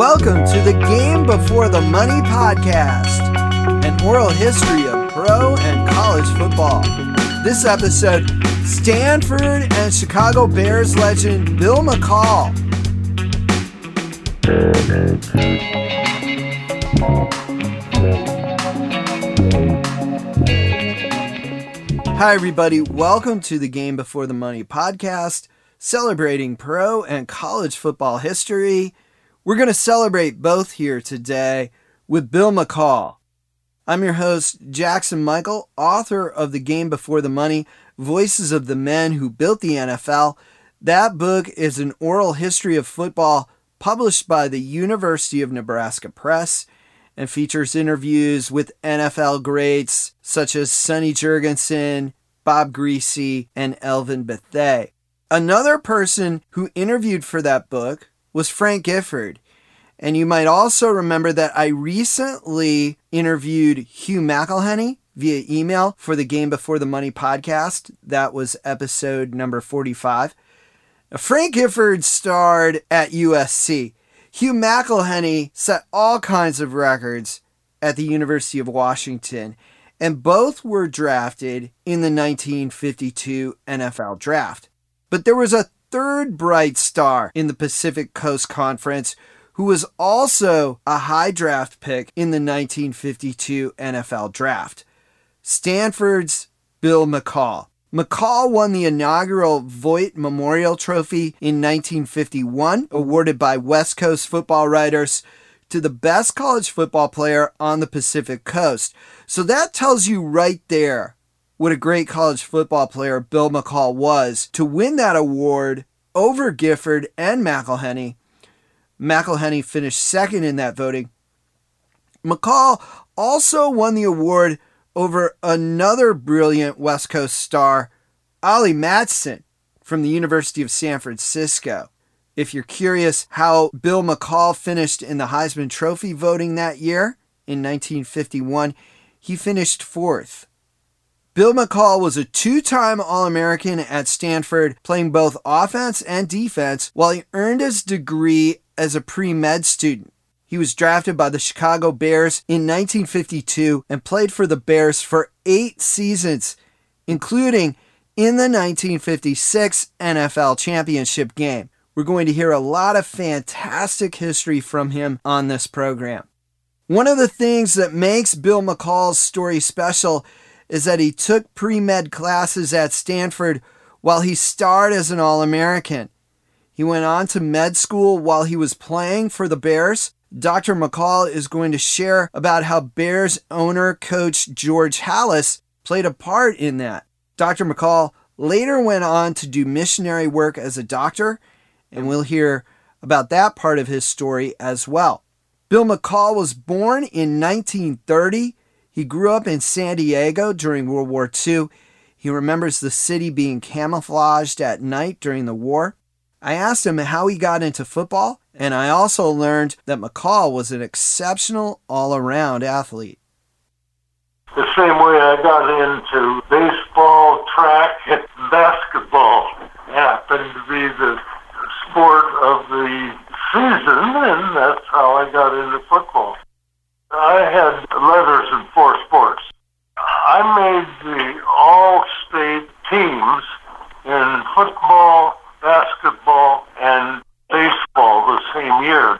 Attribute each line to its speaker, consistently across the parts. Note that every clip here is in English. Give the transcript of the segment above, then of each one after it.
Speaker 1: Welcome to the Game Before the Money podcast, an oral history of pro and college football. This episode, Stanford and Chicago Bears legend Bill McColl. Hi, everybody. Welcome to the Game Before the Money podcast, celebrating pro and college football history. We're going to celebrate both here today with Bill McColl. I'm your host, Jackson Michael, author of The Game Before the Money Voices of the Men Who Built the NFL. That book is an oral history of football published by the University of Nebraska Press and features interviews with NFL greats such as Sonny Jurgensen, Bob Griese, and Elvin Bethea. Another person who interviewed for that book was Frank Gifford. And you might also remember that I recently interviewed Hugh McElhenny via email for the Game Before the Money podcast. That was episode number 45. Frank Gifford starred at USC. Hugh McElhenny set all kinds of records at the University of Washington, and both were drafted in the 1952 NFL Draft. But there was a third bright star in the Pacific Coast Conference who was also a high draft pick in the 1952 NFL Draft Stanford's Bill McColl. McColl won the inaugural Voit Memorial Trophy in 1951, awarded by West Coast football writers to the best college football player on the Pacific Coast. So that tells you right there what a great college football player Bill McColl was to win that award over Gifford and McElhenny. McElhenny finished second in that voting. McColl also won the award over another brilliant West Coast star, Ollie Matson from the University of San Francisco. If you're curious how Bill McColl finished in the Heisman Trophy voting that year in 1951, he finished fourth. Bill McColl was a two time All American at Stanford, playing both offense and defense while he earned his degree as a pre med student. He was drafted by the Chicago Bears in 1952 and played for the Bears for eight seasons, including in the 1956 NFL Championship game. We're going to hear a lot of fantastic history from him on this program. One of the things that makes Bill McColl's story special is that he took pre med classes at Stanford while he starred as an All American. He went on to med school while he was playing for the Bears Dr. McColl is going to share about how Bears owner coach George Halas played a part in that. Dr. McColl later went on to do missionary work as a doctor, and we'll hear about that part of his story as well. Bill McColl was born in 1930. He grew up in San Diego during World War II. He remembers the city being camouflaged at night during the war. I asked him how he got into football, and I also learned that McColl was an exceptional all around athlete.
Speaker 2: The same way I got into baseball, track, and basketball happened to be the sport of the season, and that's how I got into football. I had letters in four sports. I made the all state teams in football, basketball, and baseball the same year.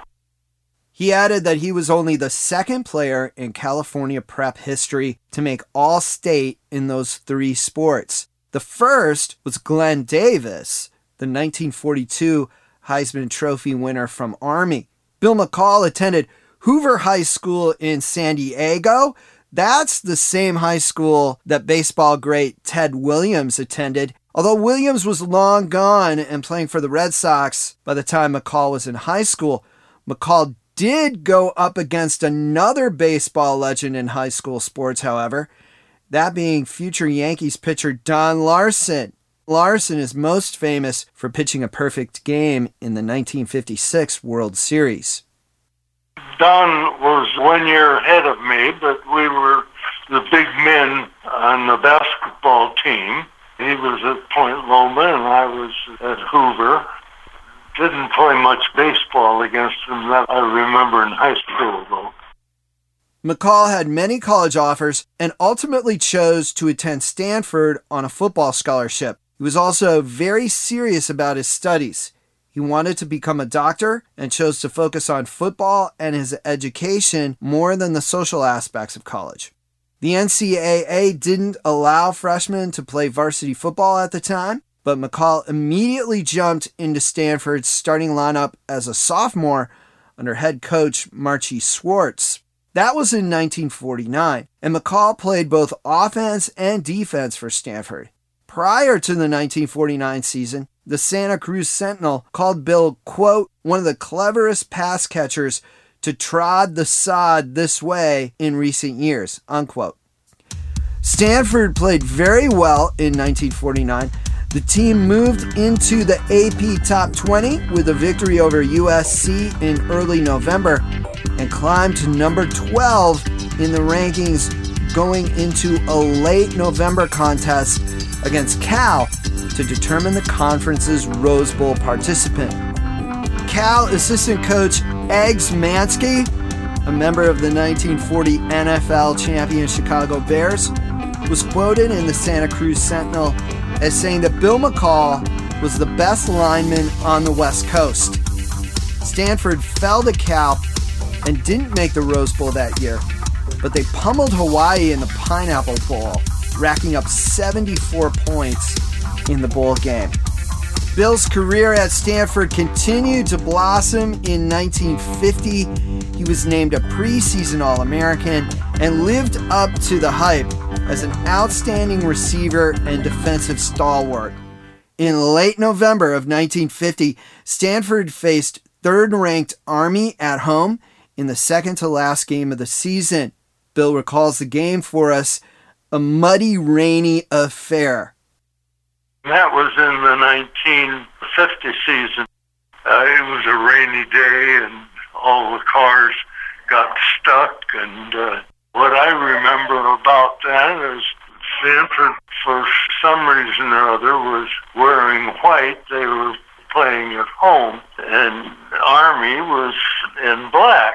Speaker 1: He added that he was only the second player in California prep history to make all state in those three sports. The first was Glenn Davis, the 1942 Heisman Trophy winner from Army. Bill McColl attended Hoover High School in San Diego. That's the same high school that baseball great Ted Williams attended. Although Williams was long gone and playing for the Red Sox by the time McColl was in high school, McColl did go up against another baseball legend in high school sports, however, that being future Yankees pitcher Don Larsen. Larsen is most famous for pitching a perfect game in the 1956 World Series.
Speaker 2: Don was one year ahead of me, but we were the big men on the basketball team. He was at Point Loma and I was at Hoover. didn't play much baseball against him that I remember in high school, though.
Speaker 1: McColl had many college offers and ultimately chose to attend Stanford on a football scholarship. He was also very serious about his studies. He wanted to become a doctor and chose to focus on football and his education more than the social aspects of college. The NCAA didn't allow freshmen to play varsity football at the time, but McColl immediately jumped into Stanford's starting lineup as a sophomore under head coach Marchy Schwartz. That was in 1949, and McColl played both offense and defense for Stanford. Prior to the 1949 season, the Santa Cruz Sentinel called Bill, quote, one of the cleverest pass catchers to trod the sod this way in recent years, unquote. Stanford played very well in 1949. The team moved into the AP Top 20 with a victory over USC in early November and climbed to number 12 in the rankings going into a late November contest against Cal to determine the conference's Rose Bowl participant. Cal assistant coach Eggs Manske, a member of the 1940 NFL champion Chicago Bears, was quoted in the Santa Cruz Sentinel as saying that Bill McColl was the best lineman on the West Coast. Stanford fell to Cal and didn't make the Rose Bowl that year, but they pummeled Hawaii in the Pineapple Bowl, racking up 74 points in the bowl game. Bill's career at Stanford continued to blossom in 1950. He was named a preseason All American and lived up to the hype as an outstanding receiver and defensive stalwart. In late November of 1950, Stanford faced third ranked Army at home in the second to last game of the season. Bill recalls the game for us a muddy, rainy affair.
Speaker 2: That was in the 1950 season. Uh, it was a rainy day and all the cars got stuck. And uh, what I remember about that is Stanford, for some reason or other, was wearing white. They were playing at home, and Army was in black.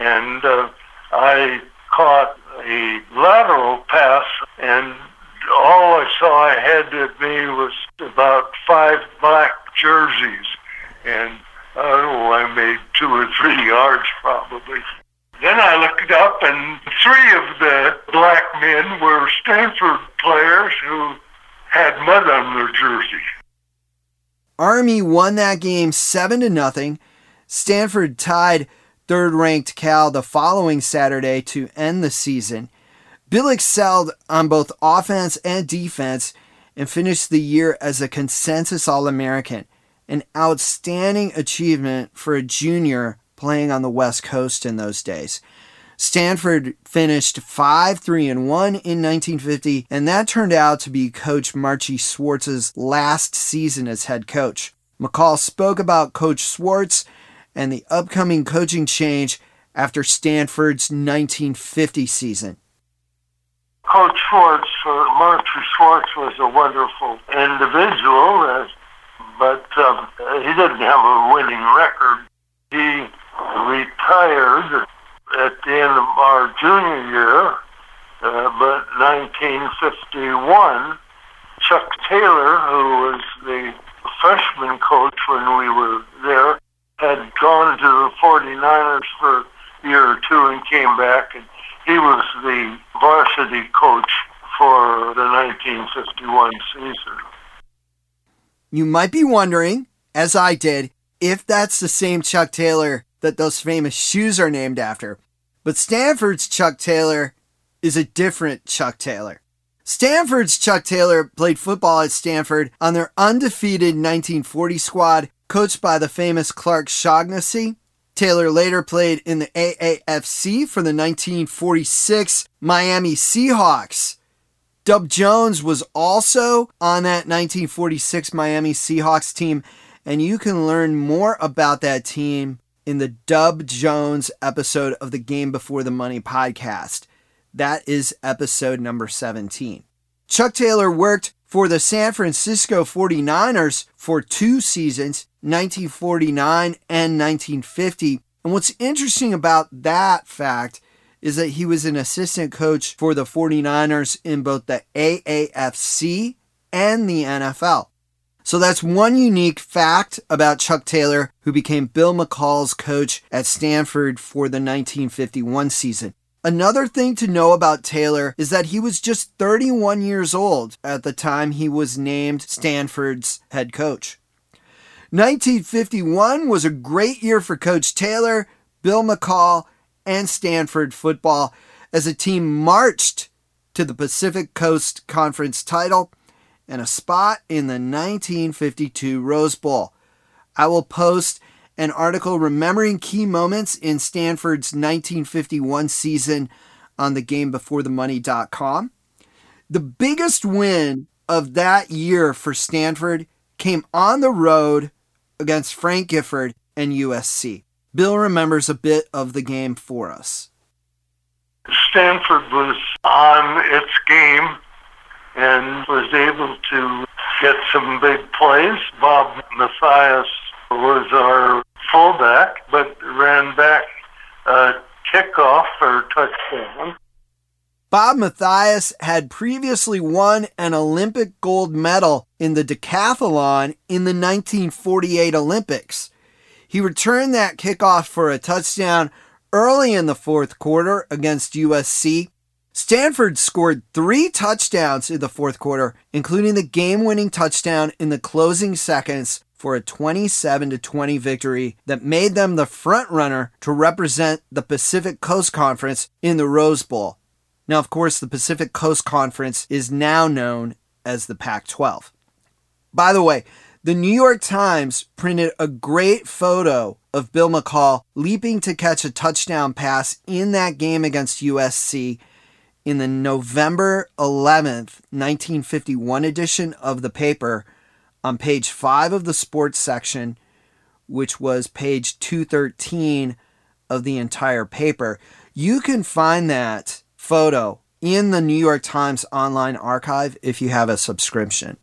Speaker 2: And uh, I caught a lateral pass, and all I saw ahead of me was about five black jerseys, and oh, I made two or three yards probably. Then I looked up, and three of the black men were Stanford players who had mud on their jersey.
Speaker 1: Army won that game seven to nothing. Stanford tied third-ranked Cal the following Saturday to end the season. Bill excelled on both offense and defense and finished the year as a consensus All American, an outstanding achievement for a junior playing on the West Coast in those days. Stanford finished 5 3 and 1 in 1950, and that turned out to be Coach Marchy Schwartz's last season as head coach. McColl spoke about Coach Schwartz and the upcoming coaching change after Stanford's 1950 season.
Speaker 2: Coach Schwartz, uh, Marchy Schwartz, was a wonderful individual, but um, he didn't have a winning record. He retired at the end of our junior year, uh, but 1951, Chuck Taylor, who was the freshman coach when we were there, had gone to the 49ers for a year or two and came back and he was the varsity coach for the 1951 season.
Speaker 1: You might be wondering, as I did, if that's the same Chuck Taylor that those famous shoes are named after. But Stanford's Chuck Taylor is a different Chuck Taylor. Stanford's Chuck Taylor played football at Stanford on their undefeated 1940 squad, coached by the famous Clark Shaughnessy. Taylor later played in the AAFC for the 1946 Miami Seahawks. Dub Jones was also on that 1946 Miami Seahawks team, and you can learn more about that team in the Dub Jones episode of the Game Before the Money podcast. That is episode number 17. Chuck Taylor worked for the San Francisco 49ers for two seasons, 1949 and 1950. And what's interesting about that fact is that he was an assistant coach for the 49ers in both the AAFC and the NFL. So that's one unique fact about Chuck Taylor, who became Bill McColl's coach at Stanford for the 1951 season. Another thing to know about Taylor is that he was just 31 years old at the time he was named Stanford's head coach. 1951 was a great year for Coach Taylor, Bill McColl, and Stanford football as a team marched to the Pacific Coast Conference title and a spot in the 1952 Rose Bowl. I will post an article remembering key moments in Stanford's 1951 season on thegamebeforethemoney.com. The biggest win of that year for Stanford came on the road against Frank Gifford and USC. Bill remembers a bit of the game for us.
Speaker 2: Stanford was on its game and was able to get some big plays. Bob Mathias was our fullback, but ran back a kickoff for touchdown.
Speaker 1: Bob Mathias had previously won an Olympic gold medal in the decathlon in the 1948 Olympics. He returned that kickoff for a touchdown early in the fourth quarter against USC. Stanford scored three touchdowns in the fourth quarter, including the game winning touchdown in the closing seconds for a 27 20 victory that made them the front runner to represent the Pacific Coast Conference in the Rose Bowl. Now, of course, the Pacific Coast Conference is now known as the Pac 12. By the way, the New York Times printed a great photo of Bill McColl leaping to catch a touchdown pass in that game against USC in the November 11th, 1951 edition of the paper on page 5 of the sports section, which was page 213 of the entire paper. You can find that photo in the New York Times online archive if you have a subscription.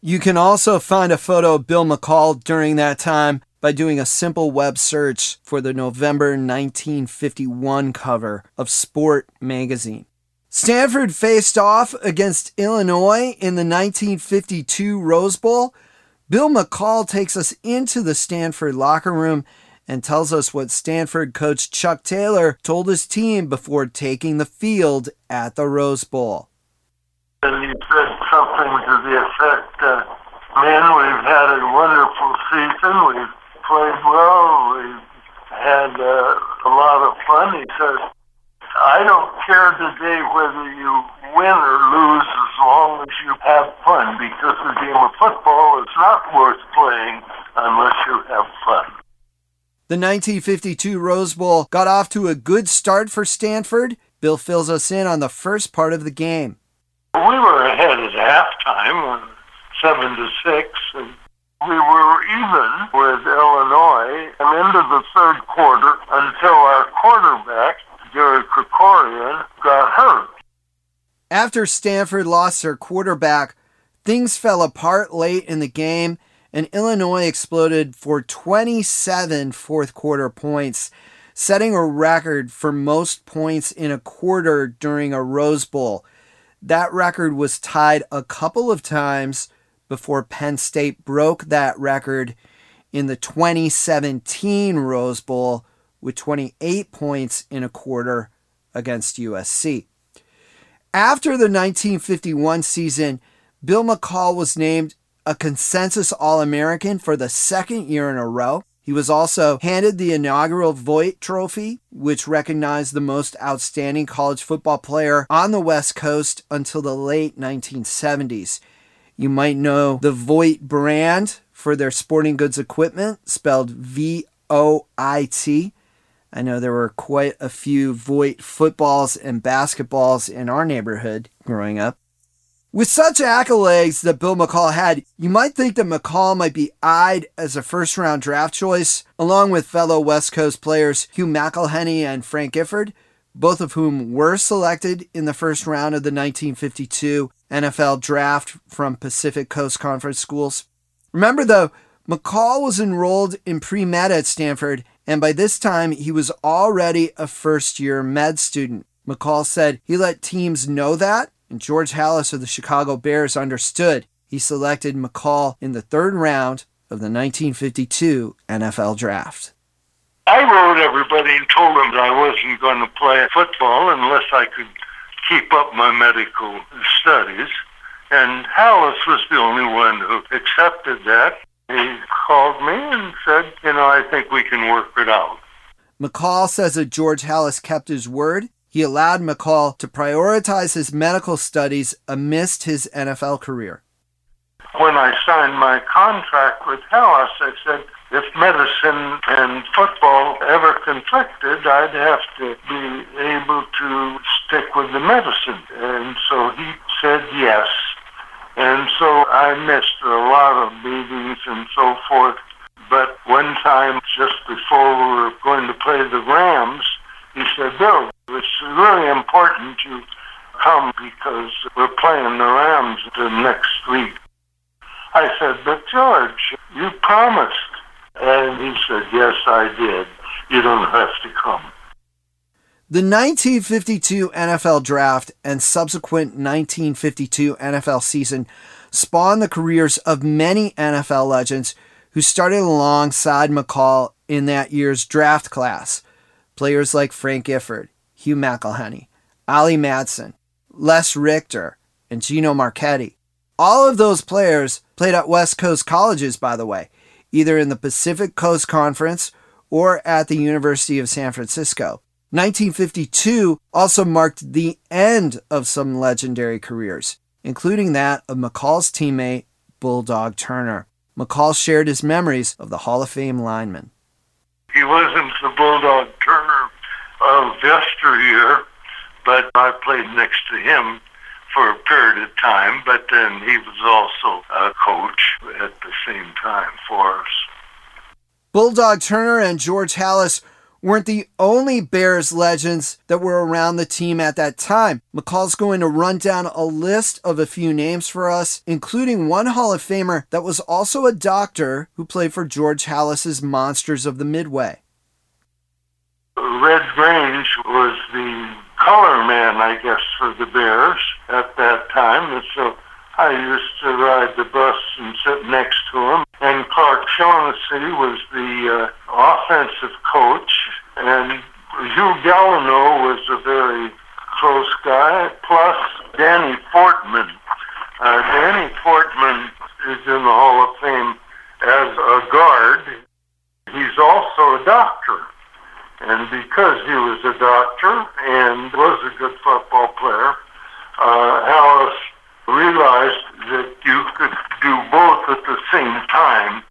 Speaker 1: You can also find a photo of Bill McColl during that time by doing a simple web search for the November 1951 cover of Sport magazine. Stanford faced off against Illinois in the 1952 Rose Bowl. Bill McColl takes us into the Stanford locker room and tells us what Stanford coach Chuck Taylor told his team before taking the field at the Rose Bowl.
Speaker 2: And he said something to the effect, uh, man, we've had a wonderful season. We've played well. We've had uh, a lot of fun. He says, I don't care today whether you win or lose as long as you have fun because the game of football is not worth playing unless you have fun.
Speaker 1: The 1952 Rose Bowl got off to a good start for Stanford. Bill fills us in on the first part of the game.
Speaker 2: We were ahead at halftime, seven to six, and we were even with Illinois and into the third quarter until our quarterback Got hurt.
Speaker 1: After Stanford lost their quarterback, things fell apart late in the game, and Illinois exploded for 27 fourth quarter points, setting a record for most points in a quarter during a Rose Bowl. That record was tied a couple of times before Penn State broke that record in the 2017 Rose Bowl with 28 points in a quarter against USC. After the 1951 season, Bill McColl was named a consensus All American for the second year in a row. He was also handed the inaugural Voit Trophy, which recognized the most outstanding college football player on the West Coast until the late 1970s. You might know the Voit brand for their sporting goods equipment, spelled V O I T. I know there were quite a few Voit footballs and basketballs in our neighborhood growing up. With such accolades that Bill McColl had, you might think that McColl might be eyed as a first round draft choice, along with fellow West Coast players Hugh McElhenny and Frank Gifford, both of whom were selected in the first round of the 1952 NFL draft from Pacific Coast Conference schools. Remember, though, McColl was enrolled in pre med at Stanford, and by this time he was already a first year med student. McColl said he let teams know that, and George Halas of the Chicago Bears understood. He selected McColl in the third round of the 1952 NFL Draft.
Speaker 2: I wrote everybody and told them that I wasn't going to play football unless I could keep up my medical studies. And Halas was the only one who accepted that. He called me and said, you know, I think we can work it out.
Speaker 1: McColl says that George Halas kept his word. He allowed McColl to prioritize his medical studies amidst his NFL career.
Speaker 2: When I signed my contract with Halas, I said, if medicine and football ever conflicted, I'd have to be able to stick with the medicine. And so he said yes. And so I missed a lot of meetings and so forth. But one time, just before we were going to play the Rams, he said, Bill, it's really important you come because we're playing the Rams the next week. I said, but George, you promised. And he said, yes, I did. You don't have to come.
Speaker 1: The 1952 NFL draft and subsequent 1952 NFL season spawned the careers of many NFL legends who started alongside McColl in that year's draft class. Players like Frank Gifford, Hugh McElhenny, Ollie Matson, Les Richter, and Gino Marchetti. All of those players played at West Coast colleges, by the way, either in the Pacific Coast Conference or at the University of San Francisco. 1952 also marked the end of some legendary careers, including that of McColl's teammate, Bulldog Turner. McColl shared his memories of the Hall of Fame lineman.
Speaker 2: He wasn't the Bulldog Turner of yesteryear, but I played next to him for a period of time, but then he was also a coach at the same time for us.
Speaker 1: Bulldog Turner and George Halas weren't the only Bears legends that were around the team at that time. McColl's going to run down a list of a few names for us, including one Hall of Famer that was also a doctor who played for George Halas's Monsters of the Midway.
Speaker 2: Red Grange was the color man, I guess, for the Bears at that time. And so I used to ride the bus and sit next to him. And Clark Shaughnessy was the uh, offensive coach. And Hugh Gallarneau was a very close guy, plus Danny Fortmann. Uh, Danny Fortmann is in the Hall of Fame as a guard. He's also a doctor. And because he was a doctor and was a good football player, uh, Halas realized that you could do both at the same time.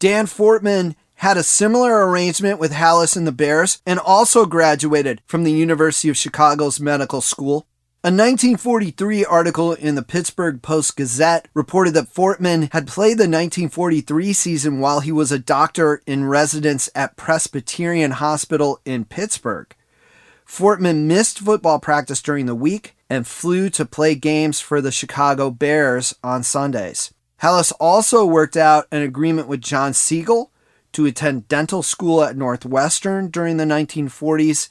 Speaker 1: Dan Fortmann had a similar arrangement with Halas and the Bears and also graduated from the University of Chicago's medical school. A 1943 article in the Pittsburgh Post Gazette reported that Fortmann had played the 1943 season while he was a doctor in residence at Presbyterian Hospital in Pittsburgh. Fortmann missed football practice during the week and flew to play games for the Chicago Bears on Sundays. Halas also worked out an agreement with John Siegal to attend dental school at Northwestern during the 1940s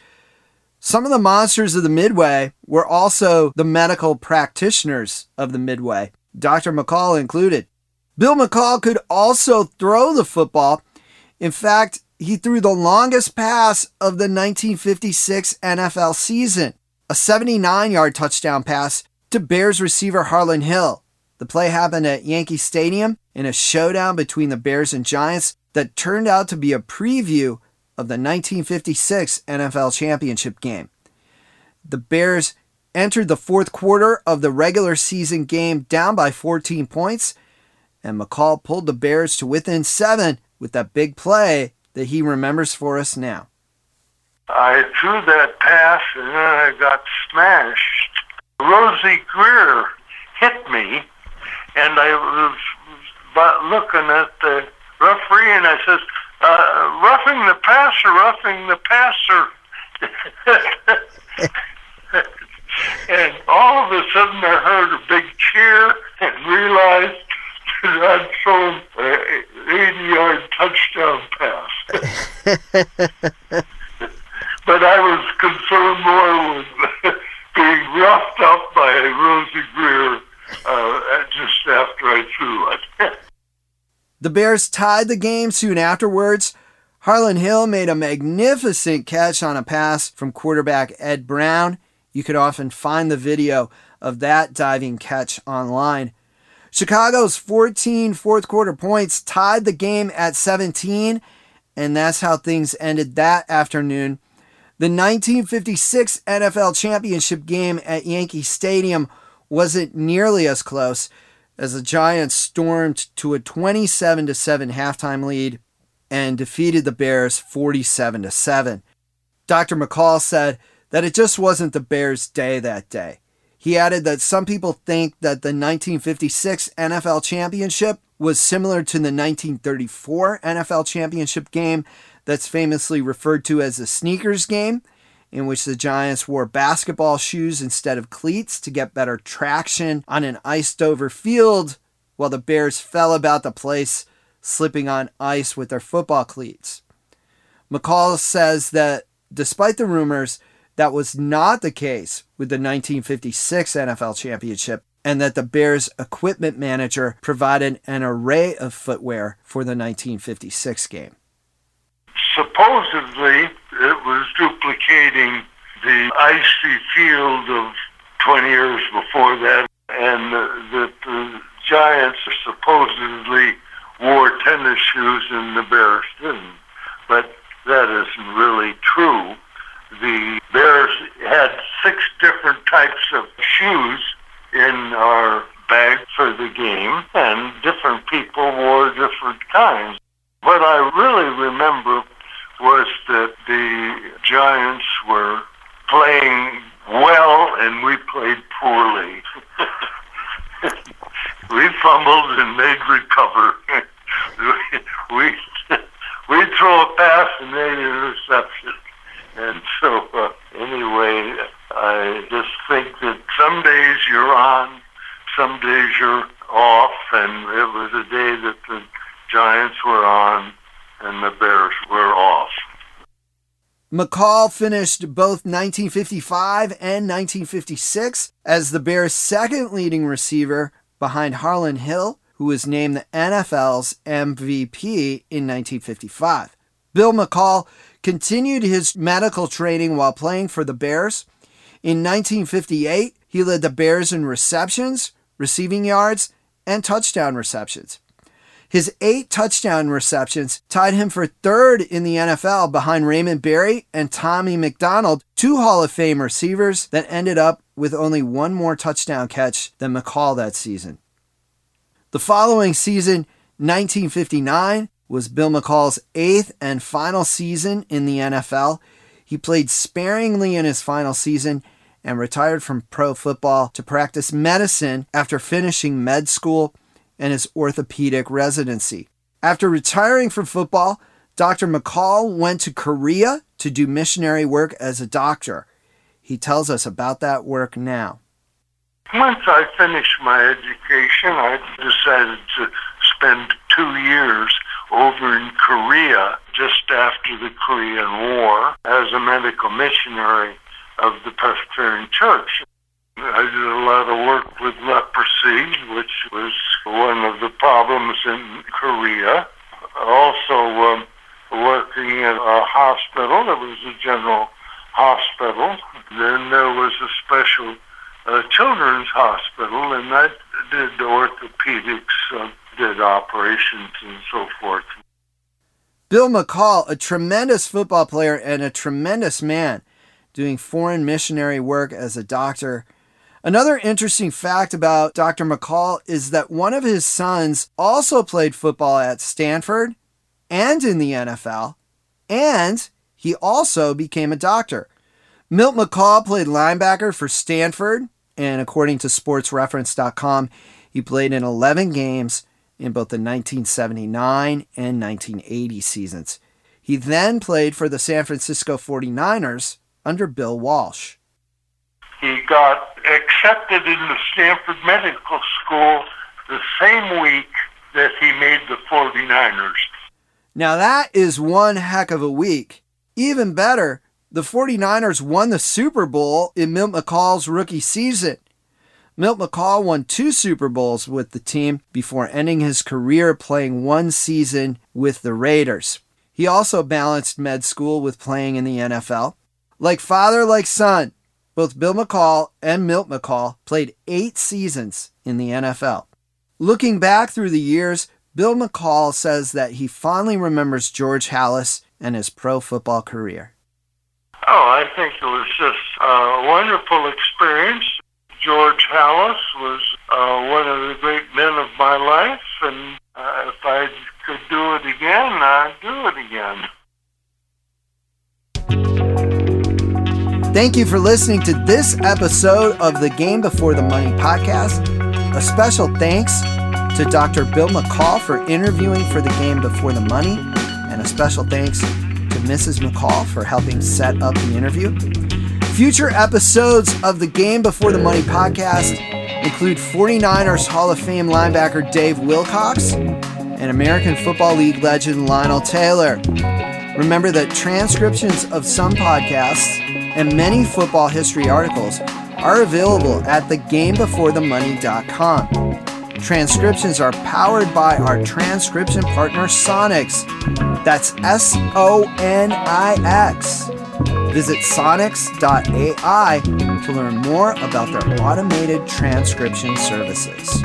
Speaker 1: some of the monsters of the Midway were also the medical practitioners of the Midway, Dr. McColl included. Bill McColl could also throw the football. In fact, he threw the longest pass of the 1956 NFL season, a 79 yard touchdown pass to Bears receiver Harlan Hill. The play happened at Yankee Stadium in a showdown between the Bears and Giants that turned out to be a preview of the 1956 NFL championship game. The Bears entered the fourth quarter of the regular season game down by 14 points, and McColl pulled the Bears to within seven with that big play that he remembers for us now.
Speaker 2: I threw that pass and then I got smashed. Rosey Grier hit me, and I was looking at the referee and I says, uh, roughing the passer, roughing the passer. and all of a sudden I heard a big cheer and realized that I'd thrown an 80 yard touchdown pass. but I was concerned more with being roughed up by Rosey Grier uh, just after I threw it.
Speaker 1: The Bears tied the game soon afterwards. Harlan Hill made a magnificent catch on a pass from quarterback Ed Brown. You could often find the video of that diving catch online. Chicago's 14 fourth quarter points tied the game at 17, and that's how things ended that afternoon. The 1956 NFL Championship game at Yankee Stadium wasn't nearly as close as the Giants stormed to a 27 7 halftime lead and defeated the Bears 47 7. Dr. McColl said that it just wasn't the Bears' day that day. He added that some people think that the 1956 NFL Championship was similar to the 1934 NFL Championship game that's famously referred to as the sneakers game, in which the Giants wore basketball shoes instead of cleats to get better traction on an iced over field, while the Bears fell about the place, slipping on ice with their football cleats. McColl says that despite the rumors, that was not the case with the 1956 NFL Championship, and that the Bears' equipment manager provided an array of footwear for the 1956 game
Speaker 2: supposedly it was duplicating the icy field of 20 years before that, and that the Giants supposedly wore tennis shoes and the Bears didn't. But that isn't really true. The Bears had six different types of shoes in our bag for the game, and different people wore different kinds. What I really remember was that the Giants were playing well and we played poorly. we fumbled and they'd recover. we we throw a pass and they'd interception. And so uh, anyway, I just think that some days you're on, some days you're off, and it was a day that the Giants were on and the Bears were off.
Speaker 1: McColl finished both 1955 and 1956 as the Bears' second leading receiver behind Harlan Hill, who was named the NFL's MVP in 1955. Bill McColl continued his medical training while playing for the Bears. In 1958, he led the Bears in receptions, receiving yards, and touchdown receptions. His eight touchdown receptions tied him for third in the NFL behind Raymond Berry and Tommy McDonald, two Hall of Fame receivers that ended up with only one more touchdown catch than McColl that season. The following season, 1959, was Bill McColl's eighth and final season in the NFL. He played sparingly in his final season and retired from pro football to practice medicine after finishing med school and his orthopedic residency. After retiring from football, Dr. McColl went to Korea to do missionary work as a doctor. He tells us about that work now.
Speaker 2: Once I finished my education, I decided to spend two years over in Korea just after the Korean War as a medical missionary of the Presbyterian Church. I did a lot of work with leprosy, which was one of the problems in Korea. Also, um, working at a hospital, it was a general hospital. Then there was a special uh, children's hospital, and I did orthopedics, uh, did operations, and so forth.
Speaker 1: Bill McColl, a tremendous football player and a tremendous man, doing foreign missionary work as a doctor Another interesting fact about Dr. McColl is that one of his sons also played football at Stanford and in the NFL, and he also became a doctor. Milt McColl played linebacker for Stanford, and according to sportsreference.com, he played in 11 games in both the 1979 and 1980 seasons. He then played for the San Francisco 49ers under Bill Walsh.
Speaker 2: He got accepted in the Stanford Medical School the same week that he made the 49ers.
Speaker 1: Now that is one heck of a week. Even better, the 49ers won the Super Bowl in Milt McColl's rookie season. Milt McColl won two Super Bowls with the team before ending his career playing one season with the Raiders. He also balanced med school with playing in the NFL. Like father, like son, both Bill McColl and Milt McColl played eight seasons in the NFL. Looking back through the years, Bill McColl says that he fondly remembers George Halas and his pro football career.
Speaker 2: Oh, I think it was just a wonderful experience. George Halas was uh, one of the great men of my life, and uh, if I could do it again, I'd do it
Speaker 1: again. Thank you for listening to this episode of the Game Before the Money podcast. A special thanks to Dr. Bill McColl for interviewing for the Game Before the Money, and a special thanks to Mrs. McColl for helping set up the interview. Future episodes of the Game Before the Money podcast include 49ers Hall of Fame linebacker Dave Wilcox and American Football League legend Lionel Taylor. Remember that transcriptions of some podcasts and many football history articles are available at thegamebeforethemoney.com. Transcriptions are powered by our transcription partner Sonix. That's S O N I X. Visit sonix.ai to learn more about their automated transcription services.